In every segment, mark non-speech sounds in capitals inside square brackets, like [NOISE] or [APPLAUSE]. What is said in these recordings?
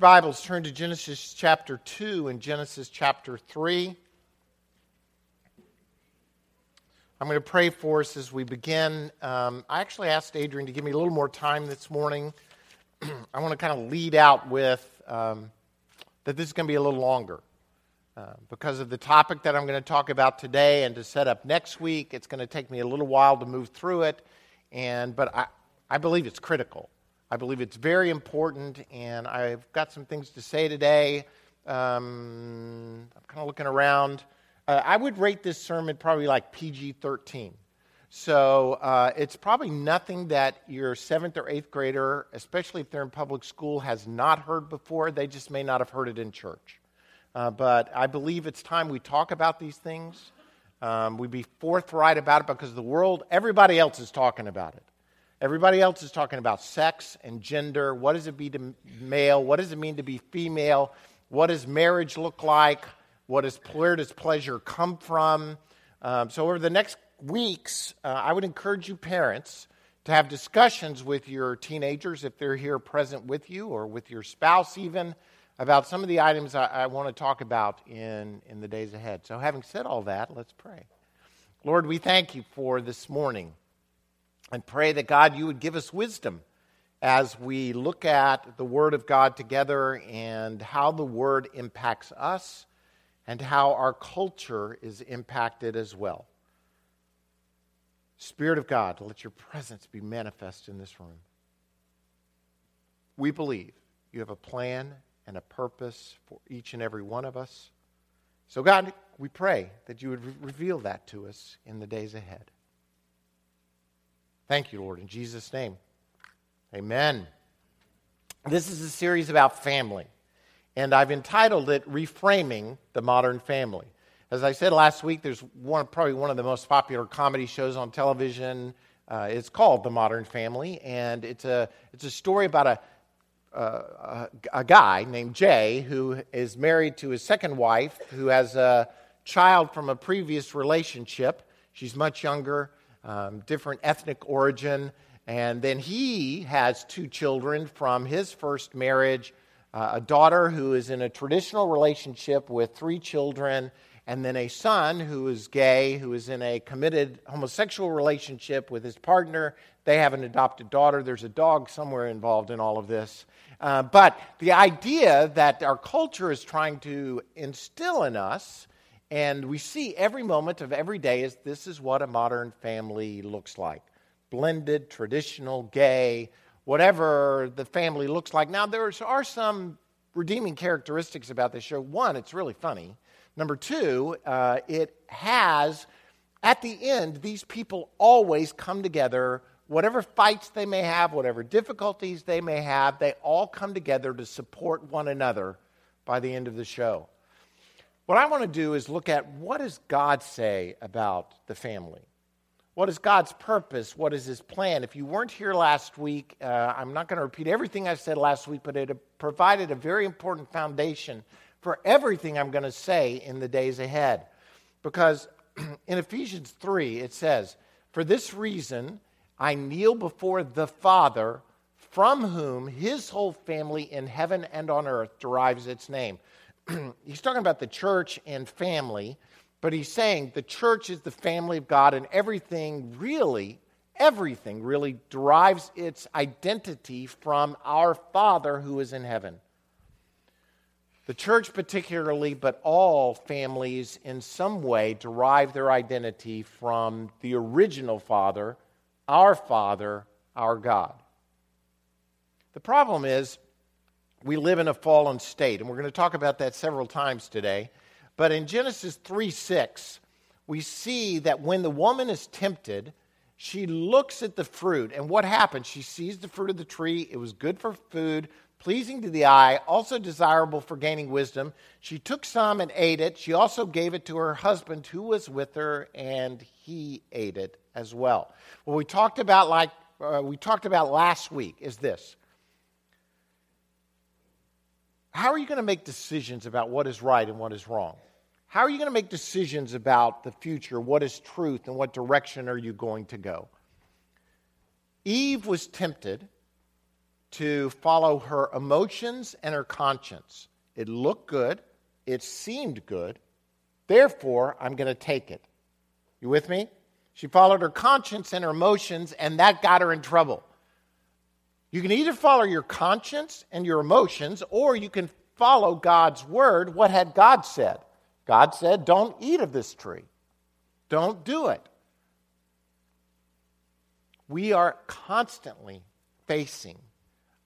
Bibles turn to Genesis chapter 2 and Genesis chapter 3. I'm going to pray for us as we begin. Um, I actually asked Adrian to give me a little more time this morning. [CLEARS THROAT] I want to kind of lead out with um, that this is going to be a little longer. Uh, because of the topic that I'm going to talk about today and to set up next week, it's going to take me a little while to move through it. And, but I, I believe it's critical. I believe it's very important, and I've got some things to say today. Um, I'm kind of looking around. Uh, I would rate this sermon probably like PG 13. So uh, it's probably nothing that your seventh or eighth grader, especially if they're in public school, has not heard before. They just may not have heard it in church. Uh, but I believe it's time we talk about these things. Um, we be forthright about it because the world, everybody else is talking about it. Everybody else is talking about sex and gender. What does it be to be male? What does it mean to be female? What does marriage look like? What is, where does pleasure come from? Um, so, over the next weeks, uh, I would encourage you, parents, to have discussions with your teenagers if they're here present with you or with your spouse, even about some of the items I, I want to talk about in, in the days ahead. So, having said all that, let's pray. Lord, we thank you for this morning and pray that God, you would give us wisdom as we look at the Word of God together and how the Word impacts us and how our culture is impacted as well. Spirit of God, let your presence be manifest in this room. We believe you have a plan and a purpose for each and every one of us. So, God, we pray that you would re- reveal that to us in the days ahead. Thank you, Lord, in Jesus' name. Amen. This is a series about family, and I've entitled it Reframing the Modern Family. As I said last week, there's one, probably one of the most popular comedy shows on television. Uh, it's called The Modern Family, and it's a, it's a story about a, a, a guy named Jay who is married to his second wife, who has a child from a previous relationship. She's much younger um, different ethnic origin. And then he has two children from his first marriage uh, a daughter who is in a traditional relationship with three children, and then a son who is gay, who is in a committed homosexual relationship with his partner. They have an adopted daughter. There's a dog somewhere involved in all of this. Uh, but the idea that our culture is trying to instill in us and we see every moment of every day is this is what a modern family looks like blended, traditional, gay, whatever the family looks like. Now, there are some redeeming characteristics about this show. One, it's really funny. Number two, uh, it has, at the end, these people always come together. Whatever fights they may have, whatever difficulties they may have, they all come together to support one another by the end of the show. What I want to do is look at what does God say about the family? What is God's purpose? What is his plan? If you weren't here last week, uh, I'm not going to repeat everything I said last week, but it provided a very important foundation for everything I'm going to say in the days ahead. Because [CLEARS THROAT] in Ephesians 3, it says, For this reason, I kneel before the Father, from whom his whole family in heaven and on earth derives its name. [CLEARS THROAT] he's talking about the church and family, but he's saying the church is the family of God, and everything really, everything really derives its identity from our Father who is in heaven. The church, particularly, but all families in some way derive their identity from the original Father, our Father, our God. The problem is, we live in a fallen state, and we're going to talk about that several times today. But in Genesis 3 6, we see that when the woman is tempted, she looks at the fruit, and what happens? She sees the fruit of the tree. It was good for food, pleasing to the eye, also desirable for gaining wisdom. She took some and ate it. She also gave it to her husband who was with her, and he ate it as well. What we talked about, like uh, we talked about last week, is this how are you going to make decisions about what is right and what is wrong? How are you going to make decisions about the future? What is truth and what direction are you going to go? Eve was tempted to follow her emotions and her conscience. It looked good, it seemed good, therefore, I'm going to take it. You with me? She followed her conscience and her emotions, and that got her in trouble. You can either follow your conscience and your emotions, or you can follow God's word. What had God said? God said, Don't eat of this tree. Don't do it. We are constantly facing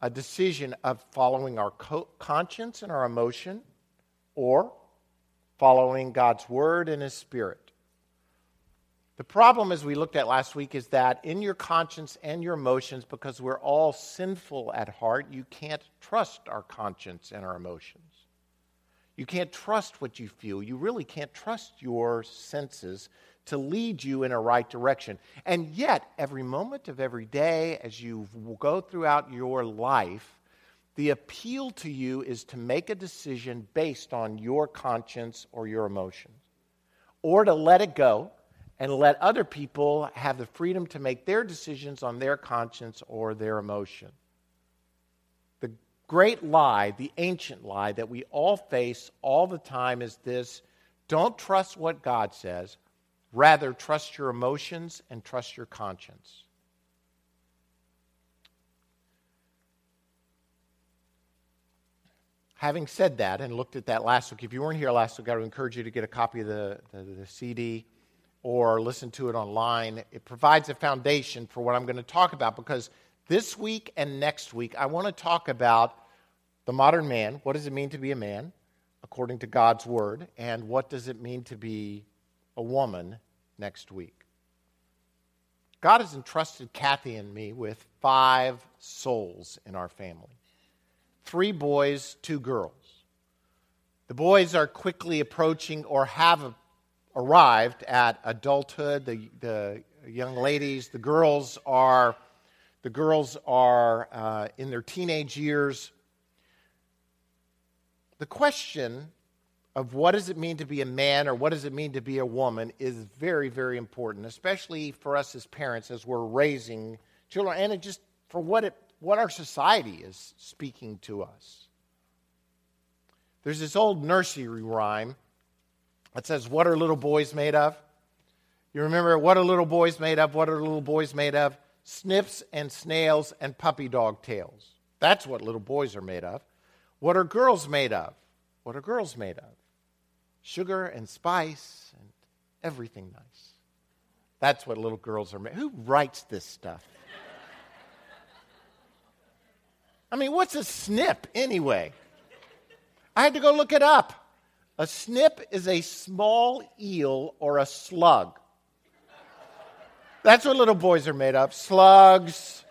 a decision of following our co- conscience and our emotion or following God's word and his spirit. The problem, as we looked at last week, is that in your conscience and your emotions, because we're all sinful at heart, you can't trust our conscience and our emotions. You can't trust what you feel. You really can't trust your senses to lead you in a right direction. And yet, every moment of every day, as you go throughout your life, the appeal to you is to make a decision based on your conscience or your emotions, or to let it go and let other people have the freedom to make their decisions on their conscience or their emotion. The great lie, the ancient lie that we all face all the time is this don't trust what God says, Rather, trust your emotions and trust your conscience. Having said that and looked at that last week, if you weren't here last week, I would encourage you to get a copy of the, the, the CD or listen to it online. It provides a foundation for what I'm going to talk about because this week and next week, I want to talk about the modern man. What does it mean to be a man according to God's word? And what does it mean to be a woman next week. God has entrusted Kathy and me with five souls in our family three boys, two girls. The boys are quickly approaching or have arrived at adulthood. The, the young ladies, the girls are, the girls are uh, in their teenage years. The question of what does it mean to be a man or what does it mean to be a woman is very, very important, especially for us as parents as we're raising children and just for what, it, what our society is speaking to us. There's this old nursery rhyme that says, What are little boys made of? You remember what are little boys made of? What are little boys made of? Snips and snails and puppy dog tails. That's what little boys are made of. What are girls made of? What are girls made of? sugar and spice and everything nice. That's what little girls are made. Who writes this stuff? I mean, what's a snip anyway? I had to go look it up. A snip is a small eel or a slug. That's what little boys are made of slugs,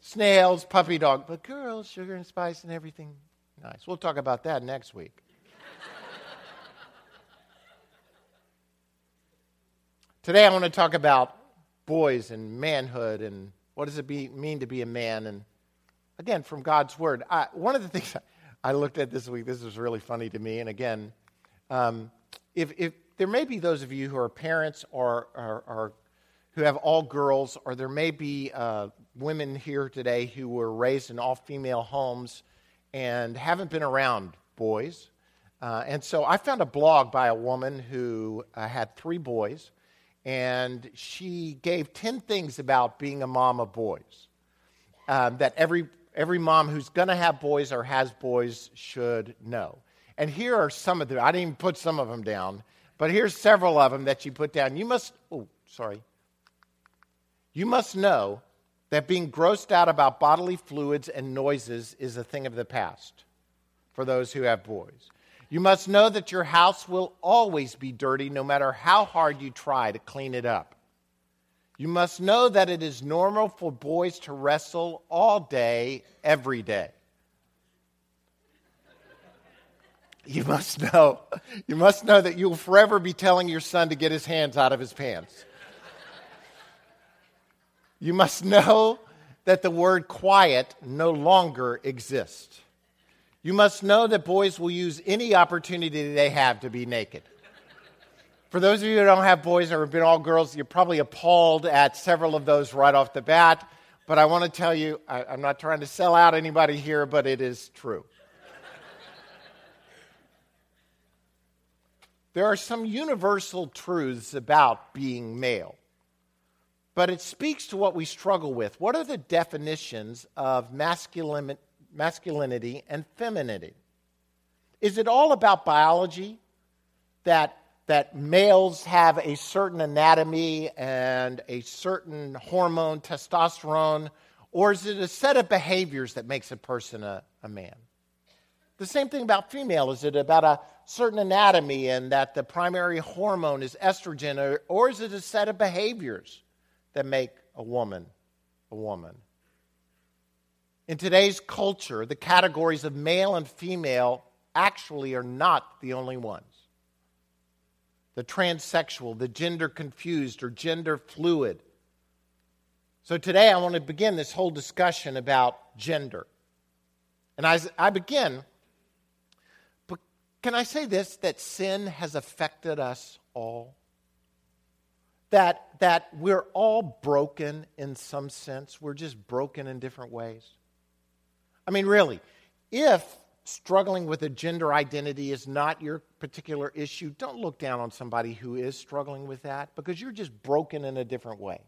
snails, puppy dog. But girls, sugar and spice and everything nice. We'll talk about that next week. Today I want to talk about boys and manhood and what does it be, mean to be a man. And again, from God's Word. I, one of the things I looked at this week, this was really funny to me. And again, um, if, if there may be those of you who are parents or, or, or who have all girls, or there may be uh, women here today who were raised in all female homes and haven't been around boys. Uh, and so I found a blog by a woman who uh, had three boys and she gave 10 things about being a mom of boys um, that every, every mom who's going to have boys or has boys should know. And here are some of them. I didn't even put some of them down, but here's several of them that you put down. You must, oh, sorry. You must know that being grossed out about bodily fluids and noises is a thing of the past for those who have boys. You must know that your house will always be dirty no matter how hard you try to clean it up. You must know that it is normal for boys to wrestle all day, every day. You must know, you must know that you'll forever be telling your son to get his hands out of his pants. You must know that the word quiet no longer exists. You must know that boys will use any opportunity they have to be naked. For those of you who don't have boys or have been all girls, you're probably appalled at several of those right off the bat. But I want to tell you, I, I'm not trying to sell out anybody here, but it is true. there are some universal truths about being male, but it speaks to what we struggle with. What are the definitions of masculin, masculinity and femininity? Is it all about biology? That that males have a certain anatomy and a certain hormone, testosterone, or is it a set of behaviors that makes a person a, a man? The same thing about female. Is it about a certain anatomy and that the primary hormone is estrogen, or, or is it a set of behaviors that make a woman a woman? In today's culture, the categories of male and female actually are not the only ones the transsexual, the gender confused, or gender fluid. So today I want to begin this whole discussion about gender. And as I begin, but can I say this that sin has affected us all? That, that we're all broken in some sense. We're just broken in different ways. I mean, really, if struggling with a gender identity is not your particular issue, don't look down on somebody who is struggling with that because you're just broken in a different way.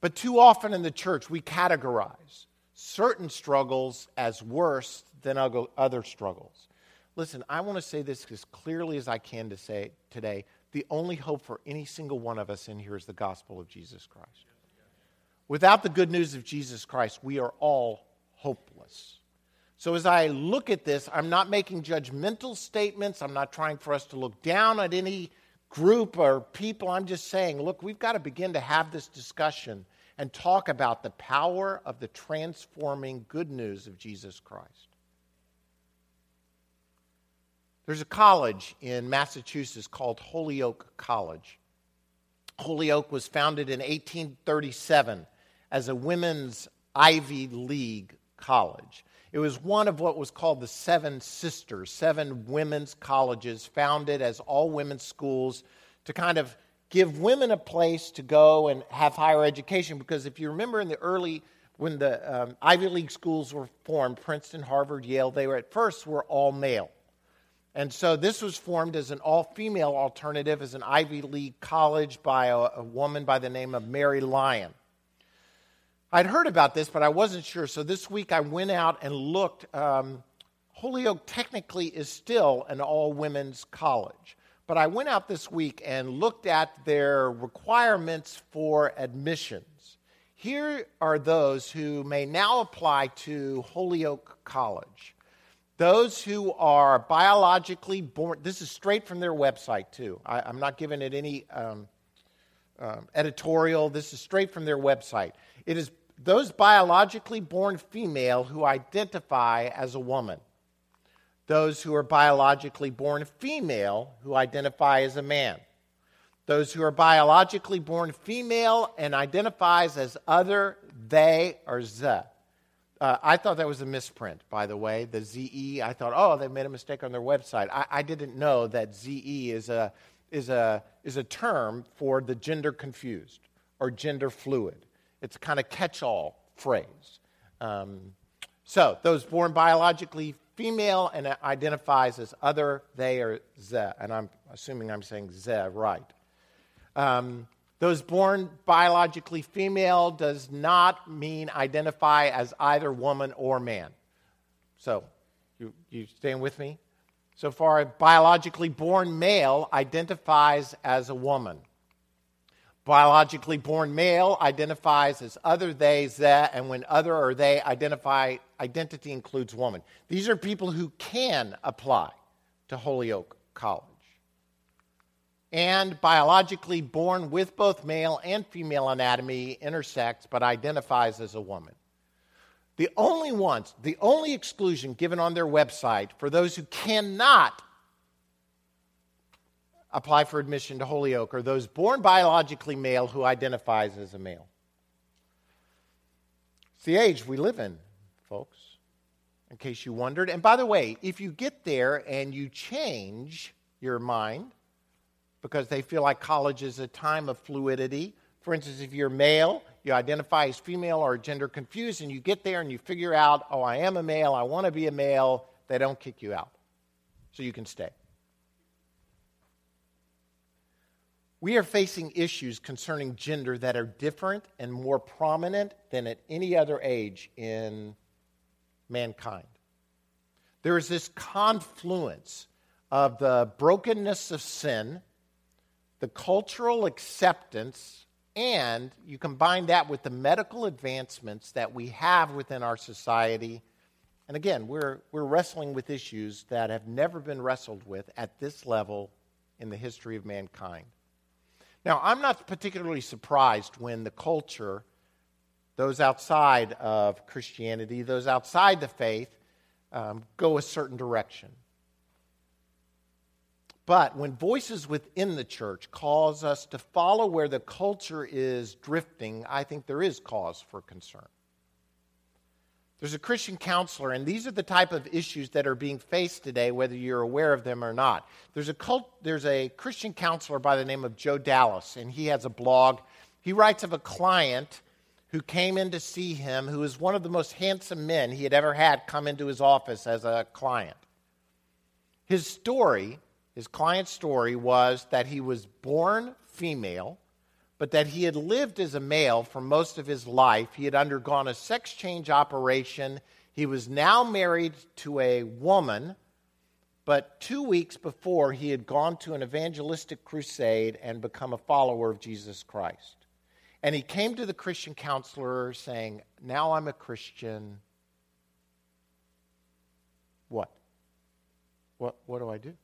But too often in the church, we categorize certain struggles as worse than other struggles. Listen, I want to say this as clearly as I can to say today. The only hope for any single one of us in here is the gospel of Jesus Christ. Without the good news of Jesus Christ, we are all hopeless. So, as I look at this, I'm not making judgmental statements. I'm not trying for us to look down at any group or people. I'm just saying, look, we've got to begin to have this discussion and talk about the power of the transforming good news of Jesus Christ. There's a college in Massachusetts called Holyoke College. Holyoke was founded in 1837 as a women's Ivy League college. It was one of what was called the Seven Sisters, seven women's colleges founded as all women's schools to kind of give women a place to go and have higher education. Because if you remember in the early, when the um, Ivy League schools were formed, Princeton, Harvard, Yale, they were at first were all male. And so this was formed as an all female alternative as an Ivy League college by a, a woman by the name of Mary Lyon. I'd heard about this, but I wasn't sure. So this week I went out and looked. Um, Holyoke technically is still an all women's college. But I went out this week and looked at their requirements for admissions. Here are those who may now apply to Holyoke College. Those who are biologically born, this is straight from their website, too. I, am not giving it any um, um, editorial. This is straight from their website. It is those biologically born female who identify as a woman, those who are biologically born female who identify as a man, those who are biologically born female and identifies as other, they, or ze. Uh, I thought that was a misprint, by the way, the ZE. I thought, oh, they made a mistake on their website. I, I didn't know that ZE is a, is, a, is a term for the gender confused or gender fluid. It's a kind of catch all phrase. Um, so, those born biologically female and identifies as other, they, or ze. And I'm assuming I'm saying ze right. Um, those born biologically female does not mean identify as either woman or man. So, you, you staying with me? So far, biologically born male identifies as a woman biologically born male identifies as other they that and when other or they identify identity includes woman. These are people who can apply to holyoke college. And biologically born with both male and female anatomy intersex but identifies as a woman. The only ones the only exclusion given on their website for those who cannot apply for admission to Holyoke are those born biologically male who identifies as a male. It's the age we live in, folks, in case you wondered. And by the way, if you get there and you change your mind because they feel like college is a time of fluidity, For instance, if you're male, you identify as female or gender confused, and you get there and you figure out, oh, I am a male, I want to be a male, they don't kick you out. So you can stay. We are facing issues concerning gender that are different and more prominent than at any other age in mankind. There is this confluence of the brokenness of sin, the cultural acceptance, and you combine that with the medical advancements that we have within our society. And again, we're, we're wrestling with issues that have never been wrestled with at this level in the history of mankind. Now, I'm not particularly surprised when the culture, those outside of Christianity, those outside the faith, um, go a certain direction. But when voices within the church cause us to follow where the culture is drifting, I think there is cause for concern. There's a Christian counselor, and these are the type of issues that are being faced today, whether you're aware of them or not. There's a, cult, there's a Christian counselor by the name of Joe Dallas, and he has a blog. He writes of a client who came in to see him, who was one of the most handsome men he had ever had come into his office as a client. His story, his client's story, was that he was born female but that he had lived as a male for most of his life. He had undergone a sex change operation. He was now married to a woman, but two weeks before, he had gone to an evangelistic crusade and become a follower of Jesus Christ. And he came to the Christian counselor saying, Now I'm a Christian. What? What, what do I do?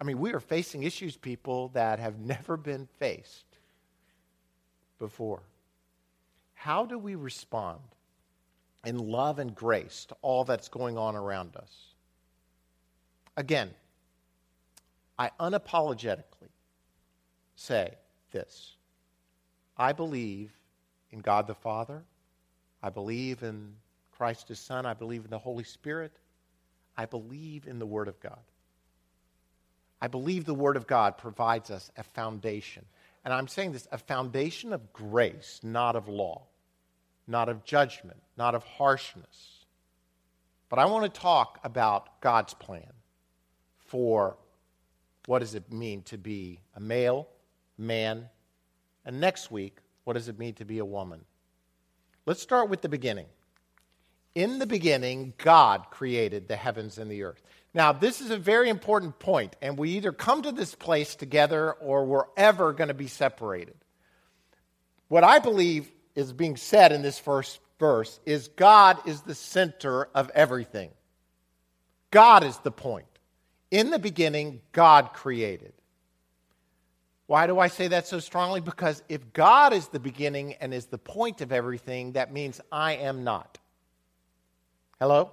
I mean, we are facing issues, people, that have never been faced before. How do we respond in love and grace to all that's going on around us? Again, I unapologetically say this I believe in God the Father, I believe in Christ his Son, I believe in the Holy Spirit, I believe in the Word of God. I believe the Word of God provides us a foundation. And I'm saying this a foundation of grace, not of law, not of judgment, not of harshness. But I want to talk about God's plan for what does it mean to be a male, man, and next week, what does it mean to be a woman? Let's start with the beginning. In the beginning, God created the heavens and the earth. Now, this is a very important point, and we either come to this place together or we're ever going to be separated. What I believe is being said in this first verse is God is the center of everything. God is the point. In the beginning, God created. Why do I say that so strongly? Because if God is the beginning and is the point of everything, that means I am not. Hello?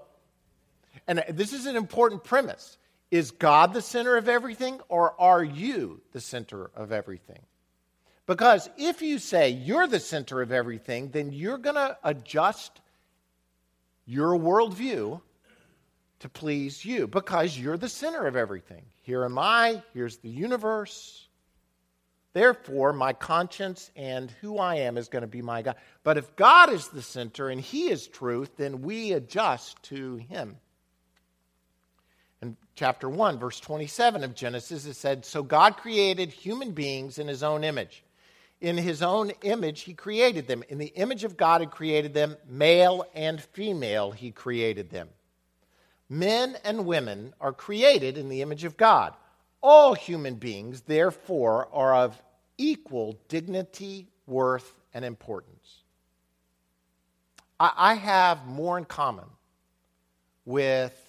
And this is an important premise. Is God the center of everything, or are you the center of everything? Because if you say you're the center of everything, then you're going to adjust your worldview to please you because you're the center of everything. Here am I, here's the universe. Therefore, my conscience and who I am is going to be my God. But if God is the center and He is truth, then we adjust to Him chapter 1, verse 27 of Genesis, it said, So God created human beings in his own image. In his own image, he created them. In the image of God, he created them, male and female, he created them. Men and women are created in the image of God. All human beings, therefore, are of equal dignity, worth, and importance. I, have more in common with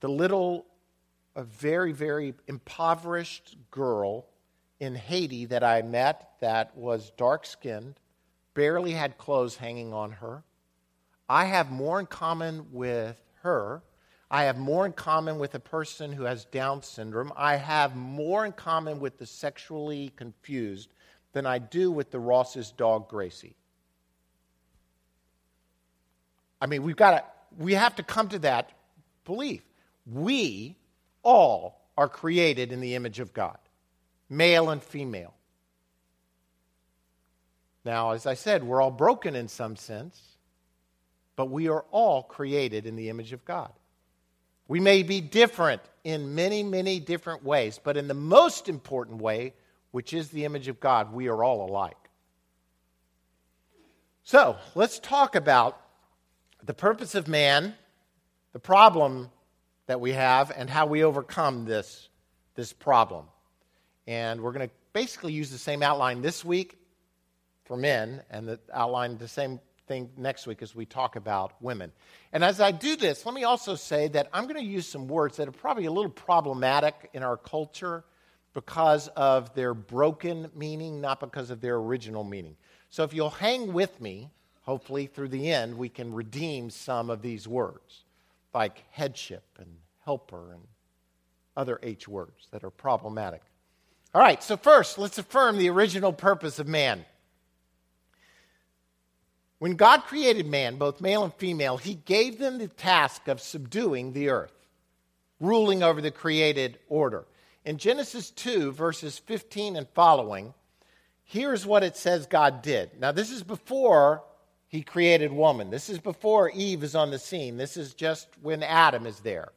the little, a very, very impoverished girl in Haiti that I met that was dark skinned, barely had clothes hanging on her. I have more in common with her. I have more in common with a person who has Down syndrome. I have more in common with the sexually confused than I do with the Ross's dog, Gracie. I mean, we've got to, we have to come to that belief. We all are created in the image of God, male and female. Now, as I said, we're all broken in some sense, but we are all created in the image of God. We may be different in many, many different ways, but in the most important way, which is the image of God, we are all alike. So, let's talk about the purpose of man, the problem that we have, and how we overcome this, this problem. And we're going to basically use the same outline this week for men and the outline the same thing next week as we talk about women. And as I do this, let me also say that I'm going to use some words that are probably a little problematic in our culture because of their broken meaning, not because of their original meaning. So if you'll hang with me, hopefully through the end, we can redeem some of these words, like headship and helper and other H words that are problematic. All right, so first, let's affirm the original purpose of man. When God created man, both male and female, he gave them the task of subduing the earth, ruling over the created order. In Genesis 2, verses 15 and following, here's what it says God did. Now, this is before he created woman. This is before Eve is on the scene. This is just when Adam is there.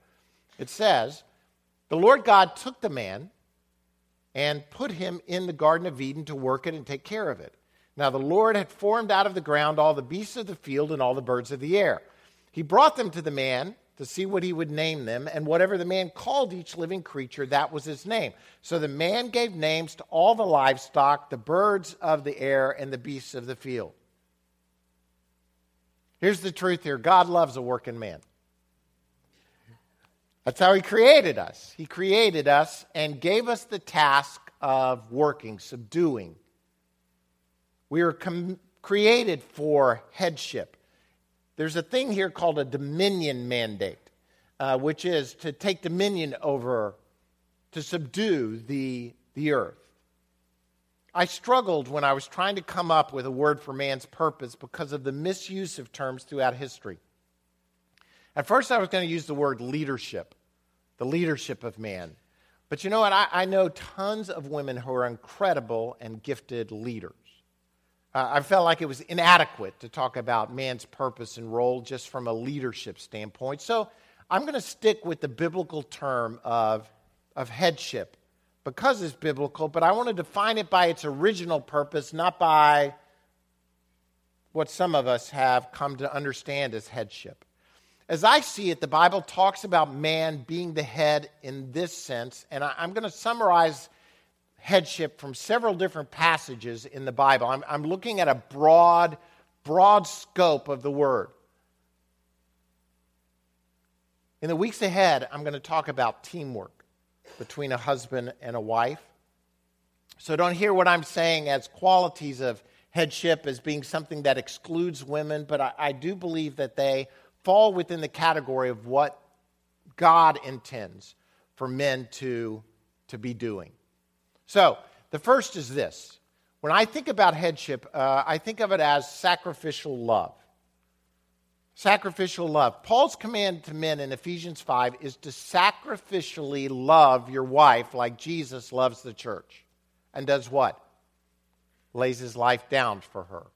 It says, The Lord God took the man and put him in the Garden of Eden to work it and take care of it. Now the Lord had formed out of the ground all the beasts of the field and all the birds of the air. He brought them to the man to see what he would name them, and whatever the man called each living creature, that was his name. So the man gave names to all the livestock, the birds of the air, and the beasts of the field. Here's the truth here God loves a working man. That's how he created us. He created us and gave us the task of working, subduing, we were com- created for headship. There's a thing here called a dominion mandate, uh, which is to take dominion over, to subdue the, the earth. I struggled when I was trying to come up with a word for man's purpose because of the misuse of terms throughout history. At first, I was going to use the word leadership, the leadership of man. But you know what? I, I know tons of women who are incredible and gifted leaders. Uh, I felt like it was inadequate to talk about man's purpose and role just from a leadership standpoint. So I'm going to stick with the biblical term of, of headship because it's biblical, but I want to define it by its original purpose, not by what some of us have come to understand as headship. As I see it, the Bible talks about man being the head in this sense, and I, am going to summarize headship from several different passages in the Bible. I'm, I'm looking at a broad, broad scope of the word. In the weeks ahead, I'm going to talk about teamwork between a husband and a wife. So don't hear what I'm saying as qualities of headship as being something that excludes women, but I, I do believe that they fall within the category of what God intends for men to, to be doing. So, the first is this. When I think about headship, uh, I think of it as sacrificial love. Sacrificial love. Paul's command to men in Ephesians 5 is to sacrificially love your wife like Jesus loves the church. And does what? Lays his life down for her.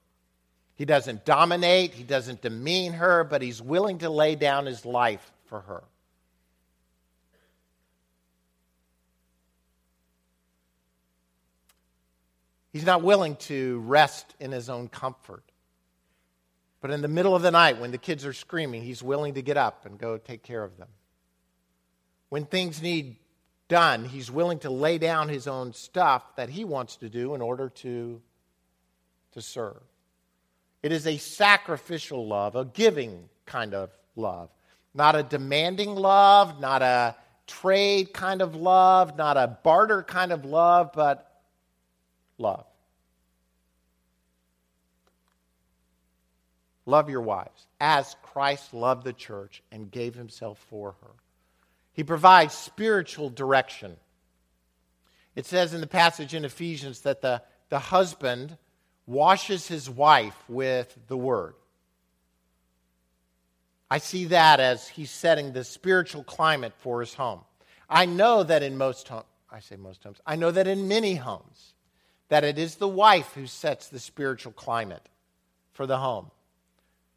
He doesn't dominate, he doesn't demean her, but he's willing to lay down his life for her. He's not willing to rest in his own comfort. But in the middle of the night, when the kids are screaming, he's willing to get up and go take care of them. When things need done, he's willing to lay down his own stuff that he wants to do in order to, to serve. It is a sacrificial love, a giving kind of love, not a demanding love, not a trade kind of love, not a barter kind of love, but love. Love your wives as Christ loved the church and gave himself for her. He provides spiritual direction. It says in the passage in Ephesians that the, the husband washes his wife with the word. I see that as he's setting the spiritual climate for his home. I know that in most homes, I say most homes, I know that in many homes, that it is the wife who sets the spiritual climate for the home.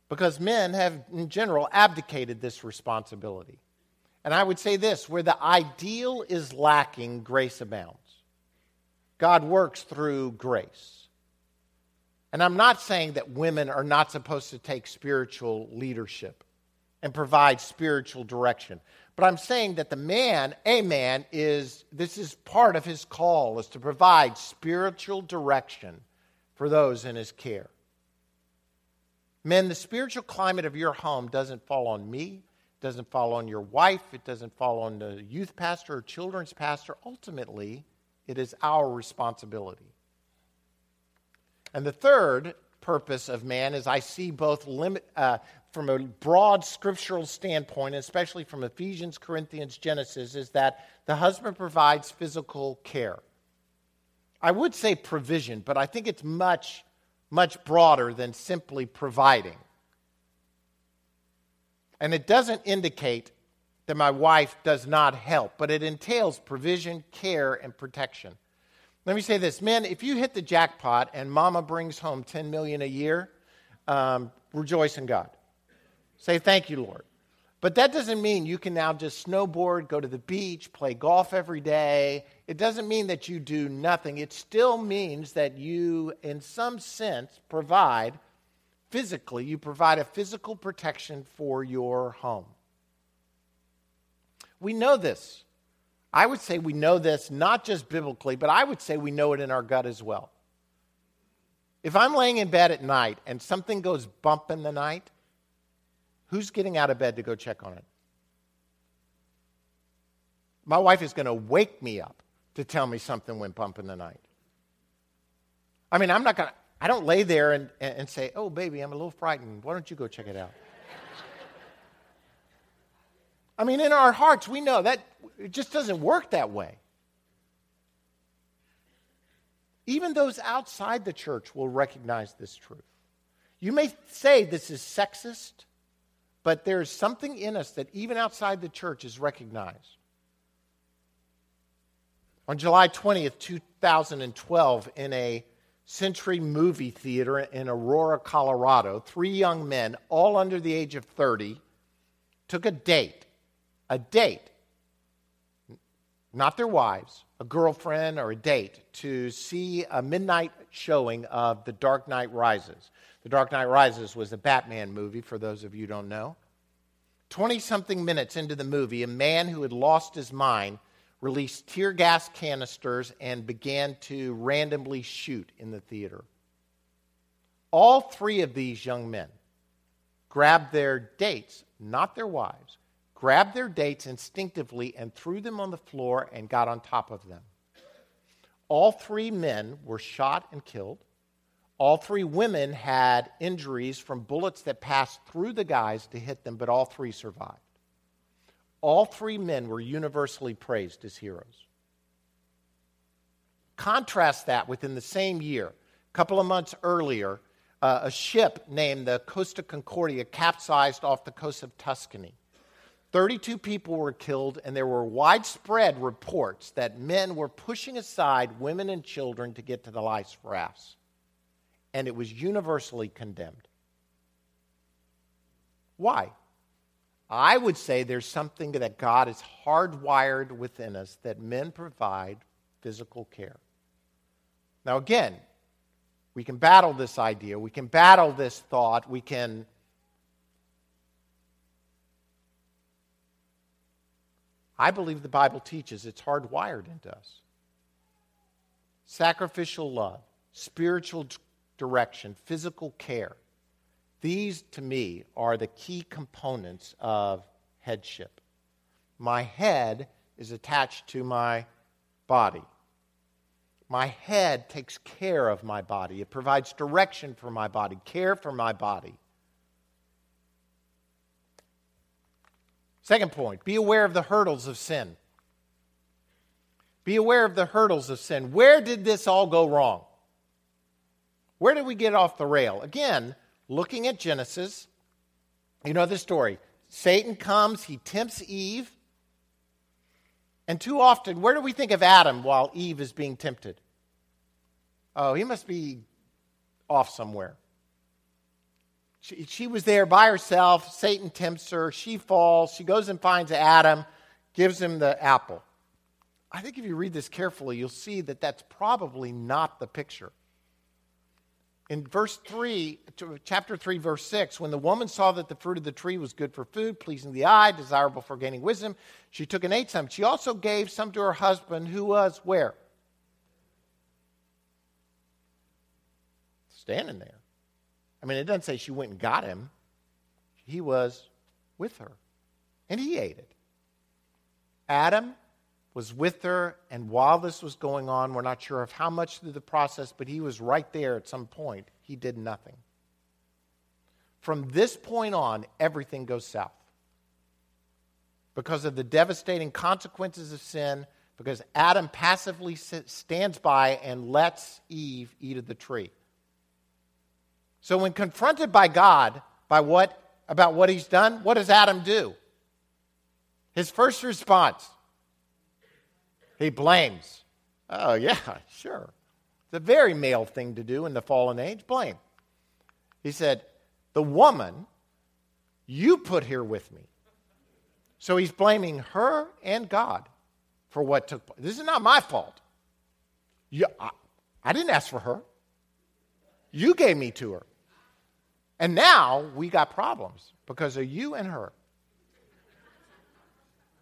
Because men have, in general, abdicated this responsibility. And I would say this where the ideal is lacking, grace abounds. God works through grace. And I'm not saying that women are not supposed to take spiritual leadership and provide spiritual direction. But I'm saying that the man, a man, is this is part of his call is to provide spiritual direction for those in his care. Men, the spiritual climate of your home doesn't fall on me, it doesn't fall on your wife, it doesn't fall on the youth pastor or children's pastor. Ultimately, it is our responsibility. And the third purpose of man is I see both limit, uh, from a broad scriptural standpoint, especially from Ephesians, Corinthians, Genesis, is that the husband provides physical care. I would say provision, but I think it's much, much broader than simply providing. And it doesn't indicate that my wife does not help, but it entails provision, care, and protection. Let me say this, men, if you hit the jackpot and mama brings home 10 million a year, um, rejoice in God. Say thank you, Lord. But that doesn't mean you can now just snowboard, go to the beach, play golf every day. It doesn't mean that you do nothing. It still means that you, in some sense, provide physically, you provide a physical protection for your home. We know this. I would say we know this not just biblically, but I would say we know it in our gut as well. If I'm laying in bed at night and something goes bump in the night, who's getting out of bed to go check on it? My wife is going to wake me up to tell me something went bump in the night. I mean, I'm not going to, I don't lay there and, and say, oh, baby, I'm a little frightened. Why don't you go check it out? I mean, in our hearts, we know that it just doesn't work that way. Even those outside the church will recognize this truth. You may say this is sexist, but there's something in us that even outside the church is recognized. On July 20th, 2012, in a Century Movie Theater in Aurora, Colorado, three young men, all under the age of 30, took a date a date, not their wives, a girlfriend or a date, to see a midnight showing of The Dark Knight Rises. The Dark Knight Rises was a Batman movie, for those of you who don't know. 20 something minutes into the movie, a man who had lost his mind released tear gas canisters and began to randomly shoot in the theater. All three of these young men grabbed their dates, not their wives, grabbed their dates instinctively and threw them on the floor and got on top of them. All three men were shot and killed. All three women had injuries from bullets that passed through the guys to hit them, but all three survived. All three men were universally praised as heroes. Contrast that within the same year, a couple of months earlier, uh, a ship named the Costa Concordia capsized off the coast of Tuscany. 32 people were killed, and there were widespread reports that men were pushing aside women and children to get to the life rafts. And it was universally condemned. Why? I would say there's something that God has hardwired within us that men provide physical care. Now, again, we can battle this idea, we can battle this thought, we can I believe the Bible teaches it's hardwired into us. Sacrificial love, spiritual direction, physical care. These, to me, are the key components of headship. My head is attached to my body. My head takes care of my body. It provides direction for my body, care for my body. Second point be aware of the hurdles of sin. Be aware of the hurdles of sin. Where did this all go wrong? Where did we get off the rail? Again, looking at Genesis, you know the story. Satan comes, he tempts Eve. And too often, where do we think of Adam while Eve is being tempted? Oh, he must be off somewhere. She, she was there by herself. Satan tempts her. She falls. She goes and finds Adam, gives him the apple. I think if you read this carefully, you'll see that that's probably not the picture. In verse 3, chapter 3, verse 6, when the woman saw that the fruit of the tree was good for food, pleasing the eye, desirable for gaining wisdom, she took and ate some. She also gave some to her husband who was where? Standing there. I mean, it doesn't say she went and got him. He was with her, and he ate it. Adam was with her, and while this was going on, we're not sure of how much through the process, but he was right there at some point. He did nothing. From this point on, everything goes south. Because of the devastating consequences of sin, because Adam passively stands by and lets Eve eat of the tree. So when confronted by God by what about what he's done, what does Adam do? His first response, he blames. Oh, yeah, [LAUGHS] sure. It's a very male thing to do in the fallen age blame. He said, The woman you put here with me. So he's blaming her and God for what took place. This is not my fault. You, I, I didn't ask for her. You gave me to her. And now we got problems because of you and her.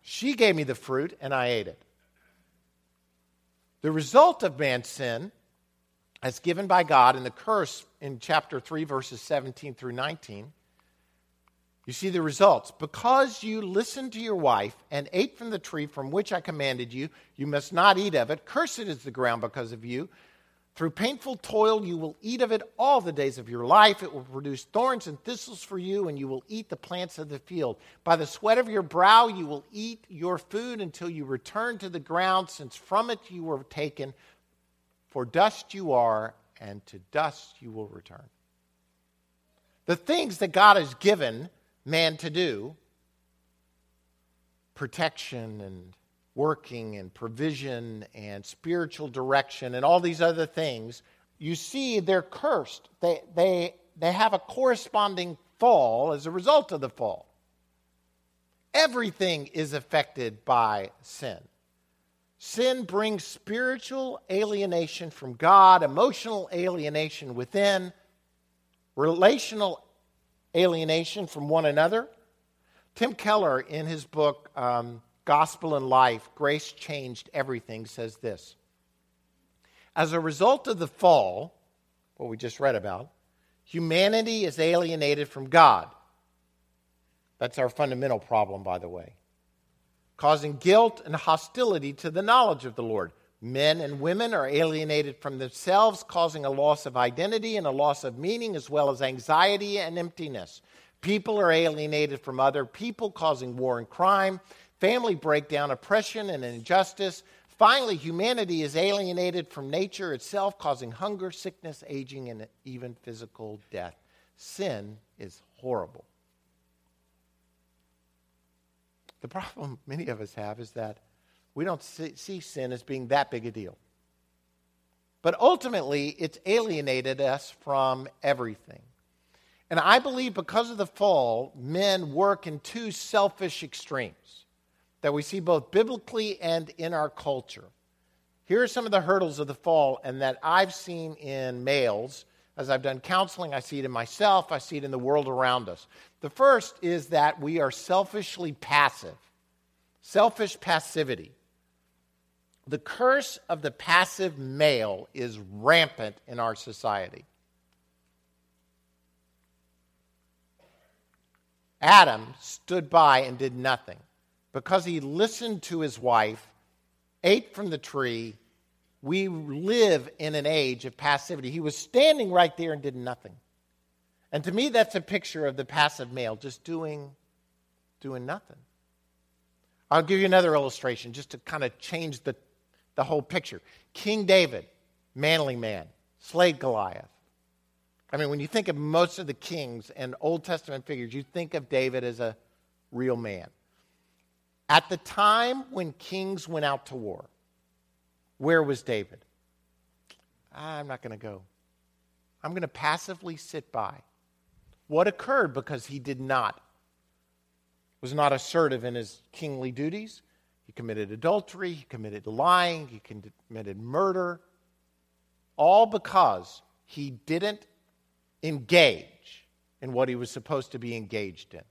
She gave me the fruit and I ate it. The result of man's sin, as given by God in the curse in chapter 3, verses 17 through 19, you see the results. Because you listened to your wife and ate from the tree from which I commanded you, you must not eat of it. Cursed is the ground because of you. Through painful toil, you will eat of it all the days of your life. It will produce thorns and thistles for you, and you will eat the plants of the field. By the sweat of your brow, you will eat your food until you return to the ground, since from it you were taken. For dust you are, and to dust you will return. The things that God has given man to do protection and working and provision and spiritual direction and all these other things, you see they're cursed. They, they, they have a corresponding fall as a result of the fall. Everything is affected by sin. Sin brings spiritual alienation from God, emotional alienation within, relational alienation from one another. Tim Keller, in his book, um, Gospel and Life, Grace Changed Everything, says this. As a result of the fall, what we just read about, humanity is alienated from God. That's our fundamental problem, by the way, causing guilt and hostility to the knowledge of the Lord. Men and women are alienated from themselves, causing a loss of identity and a loss of meaning, as well as anxiety and emptiness. People are alienated from other people, causing war and crime family breakdown, oppression, and injustice. Finally, humanity is alienated from nature itself, causing hunger, sickness, aging, and even physical death. Sin is horrible. The problem [LAUGHS] many of us have is that we don't see, sin as being that big a deal. But ultimately, it's alienated us from everything. And I believe because of the fall, men work in two selfish extremes that we see both biblically and in our culture. Here are some of the hurdles of the fall, and that I've seen in males. As I've done counseling, I see it in myself, I see it in the world around us. The first is that we are selfishly passive, selfish passivity. The curse of the passive male is rampant in our society. Adam stood by and did nothing because he listened to his wife, ate from the tree, we live in an age of passivity. He was standing right there and did nothing. And to me, that's a picture of the passive male, just doing, doing nothing. I'll give you another illustration just to kind of change the, the whole picture. King David, manly man, slayed Goliath. I mean, when you think of most of the kings and Old Testament figures, you think of David as a real man. At the time when kings went out to war, where was David? I'm not going to go. I'm going to passively sit by. What occurred because he did not was not assertive in his kingly duties. He committed adultery, he committed lying, he committed murder, all because he didn't engage in what he was supposed to be engaged in.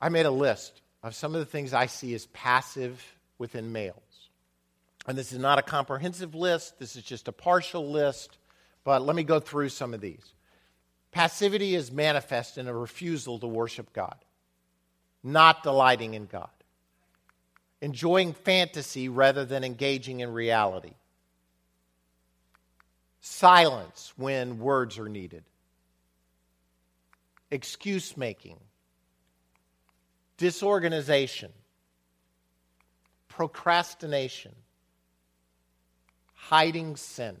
I made a list of some of the things I see as passive within males. And this is not a comprehensive list, this is just a partial list, but let me go through some of these. Passivity is manifest in a refusal to worship God, not delighting in God, enjoying fantasy rather than engaging in reality, silence when words are needed, excuse making, disorganization, procrastination, hiding sin.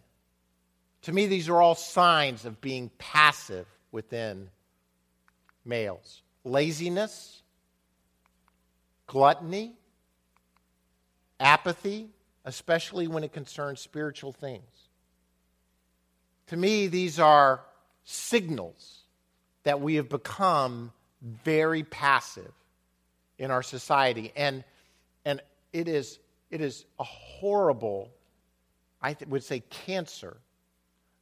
To me, these are all signs of being passive within males laziness, gluttony, apathy, especially when it concerns spiritual things. To me, these are signals that we have become very passive in our society. And, and it, is, it is a horrible, I would say, cancer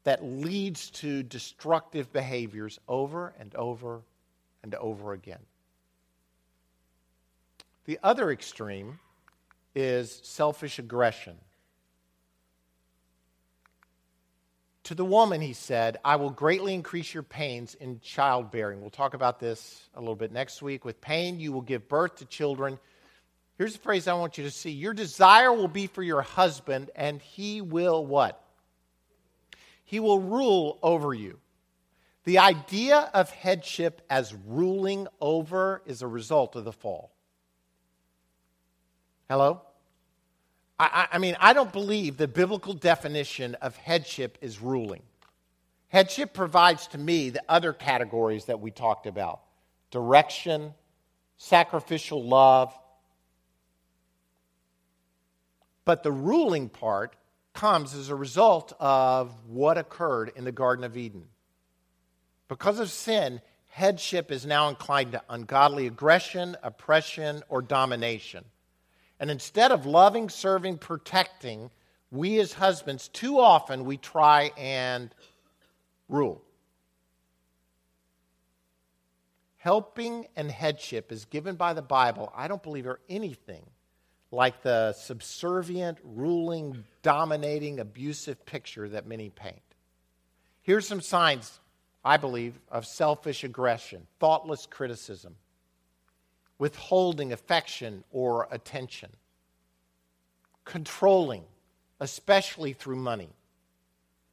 that leads to destructive behaviors over and over and over again. The other extreme is selfish aggression. To the woman, he said, I will greatly increase your pains in childbearing. We'll talk about this a little bit next week. With pain, you will give birth to children. Here's the phrase I want you to see Your desire will be for your husband, and he will what? He will rule over you. The idea of headship as ruling over is a result of the fall. Hello? I, I, mean, I don't believe the biblical definition of headship is ruling. Headship provides to me the other categories that we talked about direction, sacrificial love. But the ruling part comes as a result of what occurred in the Garden of Eden. Because of sin, headship is now inclined to ungodly aggression, oppression, or domination. And instead of loving, serving, protecting, we as husbands, too often we try and rule. Helping and headship is given by the Bible, I don't believe, are anything like the subservient, ruling, dominating, abusive picture that many paint. Here's some signs, I believe, of selfish aggression, thoughtless criticism, withholding affection or attention, controlling, especially through money,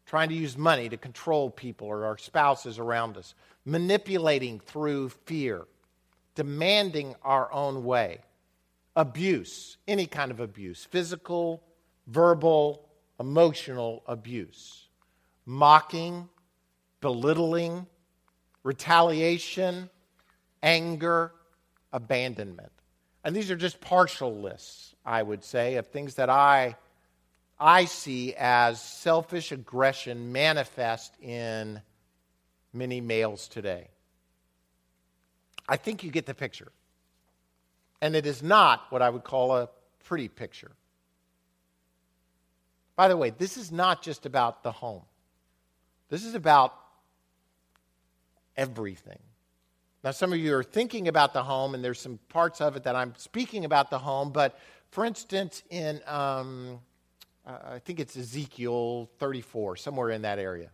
trying to use money to control people or our spouses around us, manipulating through fear, demanding our own way. Abuse, any kind of abuse, physical, verbal, emotional abuse, mocking, belittling, retaliation, anger, abandonment. And these are just partial lists, I would say, of things that I, I see as selfish aggression manifest in many males today. I think you get the picture. And it is not what I would call a pretty picture. By the way, this is not just about the home, this is about everything. Now, some of you are thinking about the home, and there's some parts of it that I'm speaking about the home, but for instance, in um, uh, I think it's Ezekiel 34, somewhere in that area,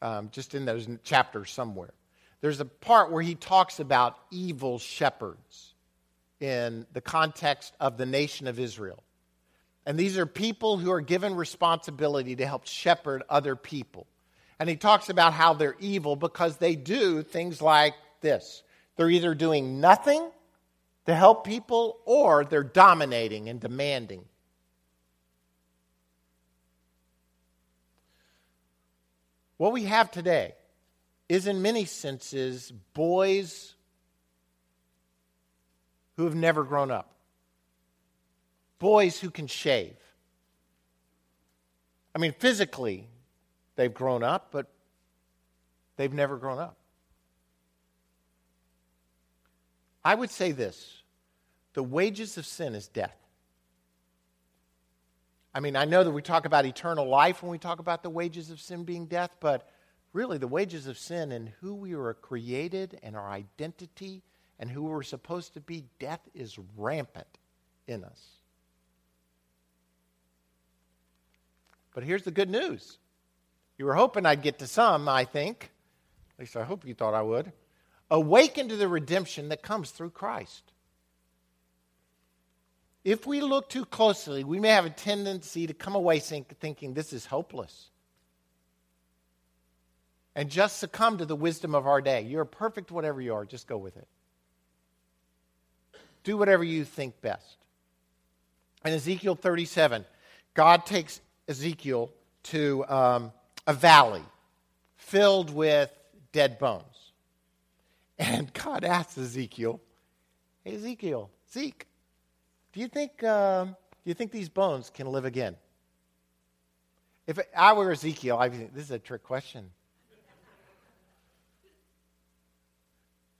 um, just in those chapters somewhere. There's a part where he talks about evil shepherds in the context of the nation of Israel. And these are people who are given responsibility to help shepherd other people. And he talks about how they're evil because they do things like this they're either doing nothing to help people or they're dominating and demanding. What we have today is, in many senses, boys who have never grown up. boys who can shave. I mean, physically, they've grown up, but they've never grown up. I would say this the wages of sin is death. I mean, I know that we talk about eternal life when we talk about the wages of sin being death, but really the wages of sin and who we were created and our identity and who we're supposed to be, death is rampant in us. But here's the good news. You were hoping I'd get to some, I think. At least I hope you thought I would. Awaken to the redemption that comes through Christ. If we look too closely, we may have a tendency to come away thinking this is hopeless and just succumb to the wisdom of our day. You're perfect, whatever you are, just go with it. Do whatever you think best. In Ezekiel 37, God takes Ezekiel to um, a valley filled with dead bones. And God asks Ezekiel, Hey, Ezekiel, Zeke, do you think, um, do you think these bones can live again? If I were Ezekiel, I'd be this is a trick question.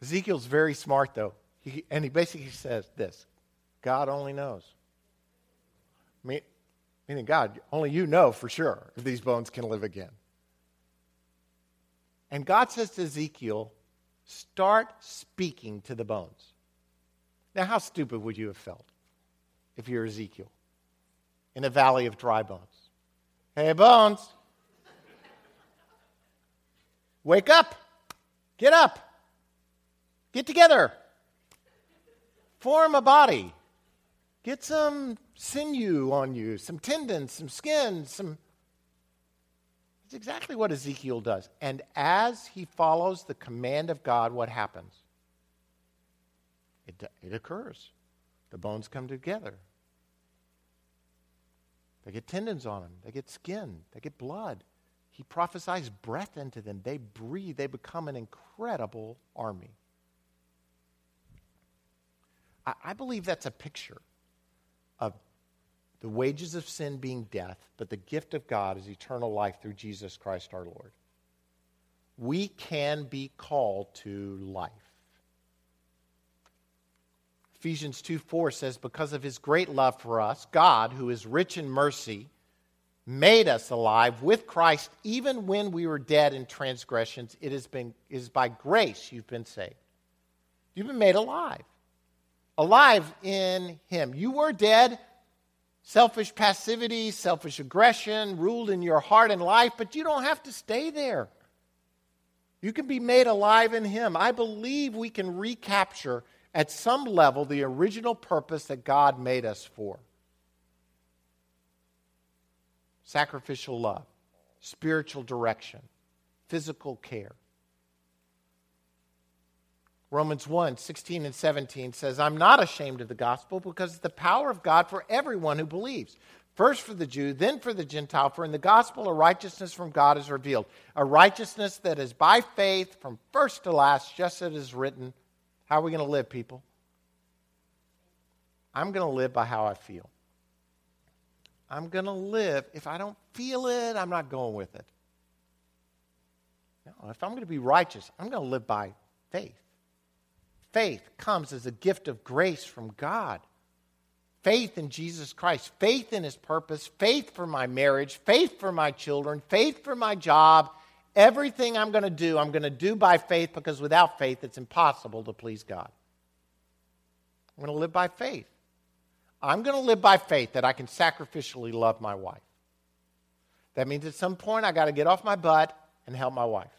Ezekiel's very smart, though. He, and he basically says this God only knows. Meaning, God, only you know for sure if these bones can live again. And God says to Ezekiel, start speaking to the bones. Now, how stupid would you have felt if you're Ezekiel in a valley of dry bones? Hey, bones, wake up, get up, get together, form a body, get some sinew on you, some tendons, some skin, some. It's exactly what Ezekiel does. And as he follows the command of God, what happens? It, it occurs. The bones come together. They get tendons on them, they get skin, they get blood. He prophesies breath into them. They breathe, they become an incredible army. I, I believe that's a picture of the wages of sin being death, but the gift of God is eternal life through Jesus Christ our Lord. We can be called to life. Ephesians 2 4 says, Because of his great love for us, God, who is rich in mercy, made us alive with Christ even when we were dead in transgressions. It has been, it is by grace you've been saved. You've been made alive. Alive in him. You were dead Selfish passivity, selfish aggression ruled in your heart and life, but you don't have to stay there. You can be made alive in Him. I believe we can recapture at some level the original purpose that God made us for sacrificial love, spiritual direction, physical care. Romans 1 16 and 17 says, I'm not ashamed of the gospel because it's the power of God for everyone who believes. First for the Jew, then for the Gentile, for in the gospel a righteousness from God is revealed. A righteousness that is by faith from first to last, just as it is written. How are we going to live, people? I'm going to live by how I feel. I'm going to live. If I don't feel it, I'm not going with it. No, if I'm going to be righteous, I'm going to live by faith. Faith comes as a gift of grace from God. Faith in Jesus Christ, faith in his purpose, faith for my marriage, faith for my children, faith for my job. Everything I'm going to do, I'm going to do by faith because without faith, it's impossible to please God. I'm going to live by faith. I'm going to live by faith that I can sacrificially love my wife. That means at some point I got to get off my butt and help my wife.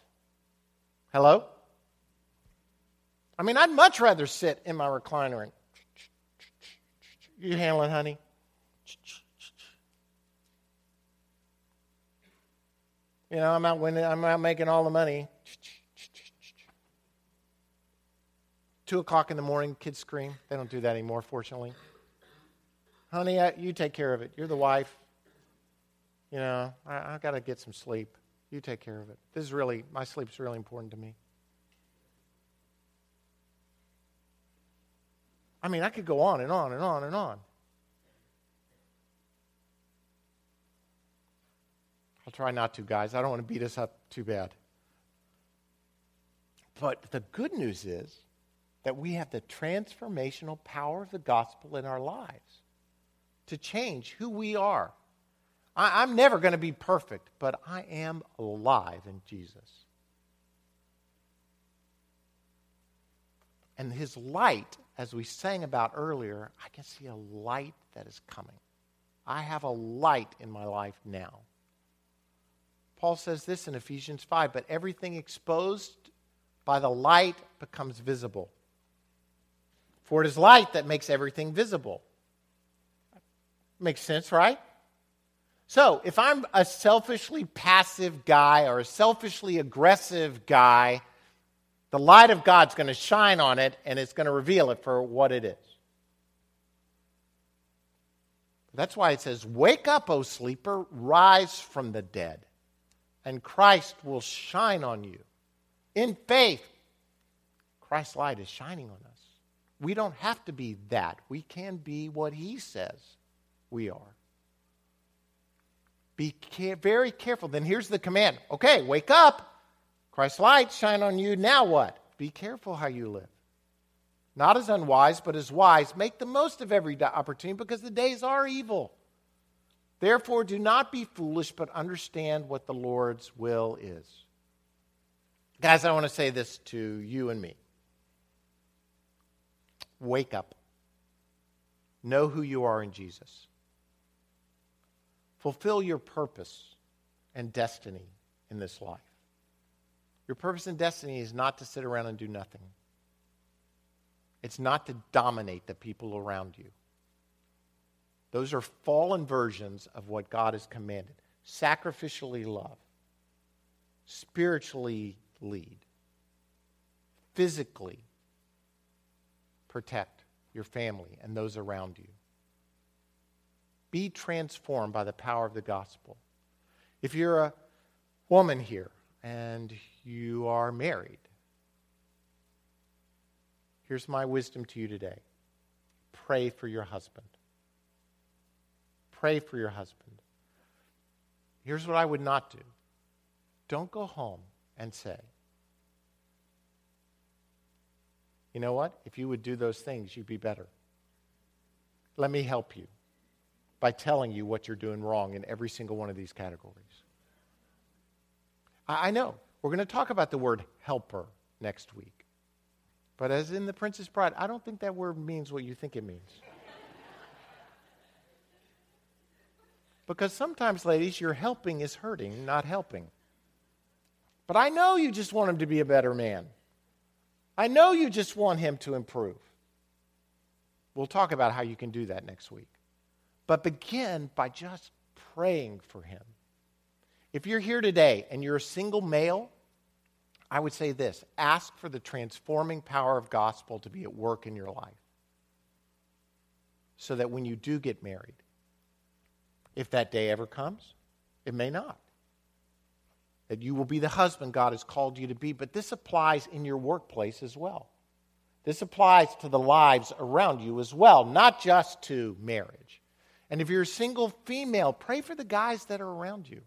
Hello? I mean, I'd much rather sit in my recliner and you handle it, honey. You know, I'm out winning, I'm out making all the money. Two o'clock in the morning, kids scream. They don't do that anymore, fortunately. Honey, I, you take care of it. You're the wife. You know, I, I got to get some sleep. You take care of it. This is really, my sleep's really important to me. I mean, I could go on and on and on and on. I'll try not to, guys. I don't want to beat us up too bad. But the good news is that we have the transformational power of the gospel in our lives to change who we are. I, am never going to be perfect, but I am alive in Jesus. And his light, as we sang about earlier, I can see a light that is coming. I have a light in my life now. Paul says this in Ephesians 5 but everything exposed by the light becomes visible. For it is light that makes everything visible. Makes sense, right? So, if I'm a selfishly passive guy or a selfishly aggressive guy, the light of God's going to shine on it and it's going to reveal it for what it is. That's why it says, Wake up, O sleeper, rise from the dead, and Christ will shine on you. In faith, Christ's light is shining on us. We don't have to be that. We can be what He says we are. Be care- very careful. Then here's the command okay, wake up. Christ's light shine on you. Now what? Be careful how you live. Not as unwise, but as wise. Make the most of every opportunity because the days are evil. Therefore, do not be foolish, but understand what the Lord's will is. Guys, I want to say this to you and me. Wake up. Know who you are in Jesus. Fulfill your purpose and destiny in this life. Your purpose and destiny is not to sit around and do nothing. It's not to dominate the people around you. Those are fallen versions of what God has commanded sacrificially love, spiritually lead, physically protect your family and those around you. Be transformed by the power of the gospel. If you're a woman here and you are married, here's my wisdom to you today pray for your husband. Pray for your husband. Here's what I would not do don't go home and say, you know what? If you would do those things, you'd be better. Let me help you by telling you what you're doing wrong in every single one of these categories. I know we're going to talk about the word helper next week. But as in the Princess Bride, I don't think that word means what you think it means. because sometimes, ladies, your helping is hurting, not helping. But I know you just want him to be a better man. I know you just want him to improve. We'll talk about how you can do that next week. But begin by just praying for him. If you're here today and you're a single male, I would say this ask for the transforming power of gospel to be at work in your life. So that when you do get married, if that day ever comes, it may not that you will be the husband God has called you to be. But this applies in your workplace as well. This applies to the lives around you as well, not just to marriage. And if you're a single female, pray for the guys that are around you.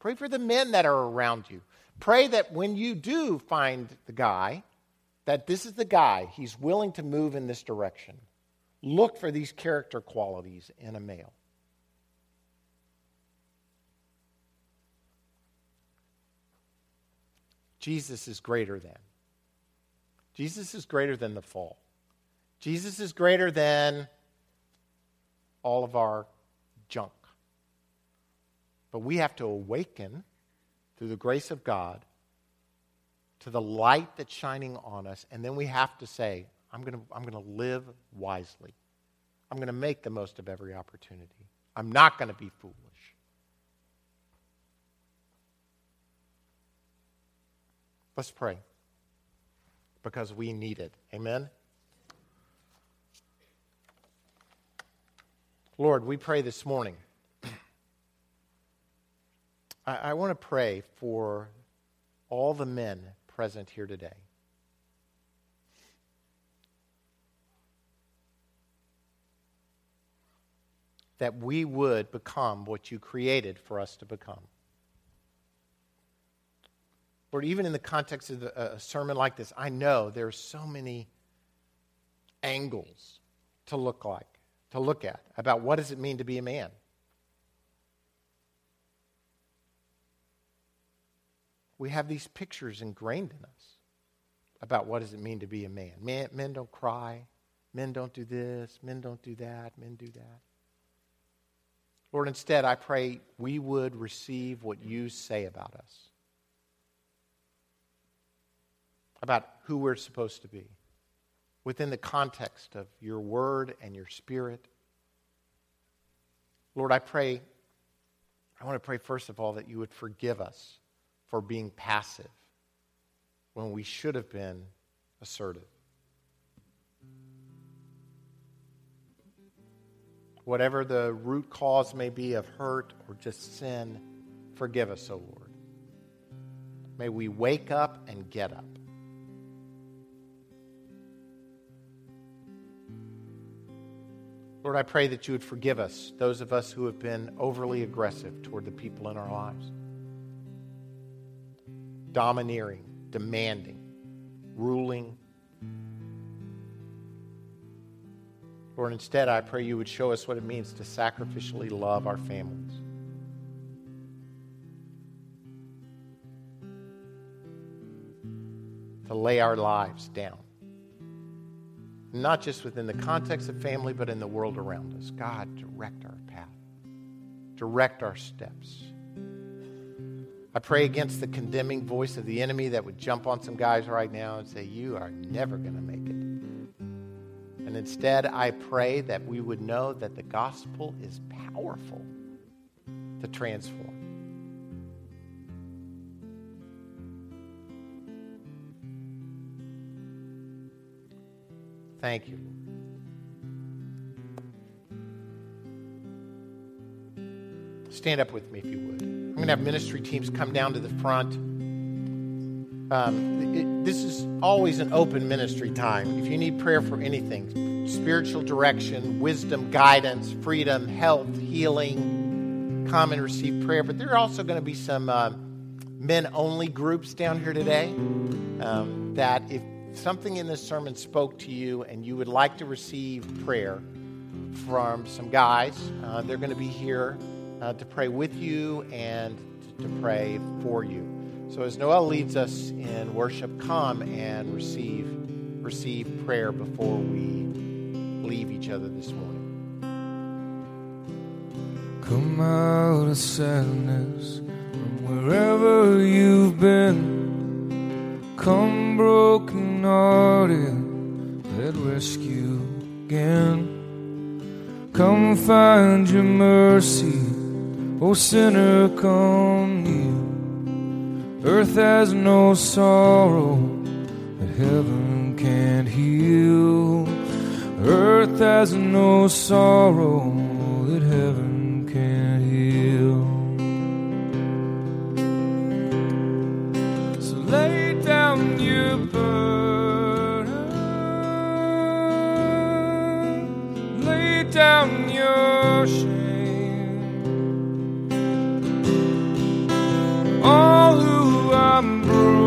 Pray for the men that are around you. Pray that when you do find the guy, that this is the guy, he's willing to move in this direction. Look for these character qualities in a male. Jesus is greater than. Jesus is greater than the fall. Jesus is greater than all of our junk. But we have to awaken through the grace of God to the light that's shining on us. And then we have to say, I'm going to, I'm going to live wisely. I'm going to make the most of every opportunity. I'm not going to be foolish. Let's pray because we need it. Amen. Lord, we pray this morning. I, I want to pray for all the men present here today. That we would become what you created for us to become. Lord, even in the context of a sermon like this, I know there are so many angles to look like, to look at about what does it mean to be a man. We have these pictures ingrained in us about what does it mean to be a man. Men, men don't cry. Men don't do this. Men don't do that. Men do that. Lord, instead, I pray we would receive what you say about us, about who we're supposed to be, within the context of your word and your spirit. Lord, I pray, I want to pray first of all that you would forgive us for being passive when we should have been assertive. Whatever the root cause may be of hurt or just sin, forgive us, O Lord. May we wake up and get up. Lord, I pray that you would forgive us, those of us who have been overly aggressive toward the people in our lives, domineering, demanding, ruling. Lord, instead, I pray you would show us what it means to sacrificially love our families. To lay our lives down. Not just within the context of family, but in the world around us. God, direct our path, direct our steps. I pray against the condemning voice of the enemy that would jump on some guys right now and say, You are never going to make it. And instead, I pray that we would know that the gospel is powerful to transform. Thank you. Stand up with me if you would. I'm going to have ministry teams come down to the front. Um, it, this is always an open ministry time. If you need prayer for anything spiritual direction, wisdom, guidance, freedom, health, healing come and receive prayer. But there are also going to be some uh, men only groups down here today um, that if something in this sermon spoke to you and you would like to receive prayer from some guys, uh, they're going to be here uh, to pray with you and to pray for you. So as Noel leads us in worship, come and receive receive prayer before we leave each other this morning. Come out of sadness from wherever you've been. Come broken hearted, let rescue again. Come find your mercy O sinner, come near. Earth has no sorrow that heaven can't heal. Earth has no sorrow that heaven can't heal. So lay down your burden, lay down your shame. All who I'm broken.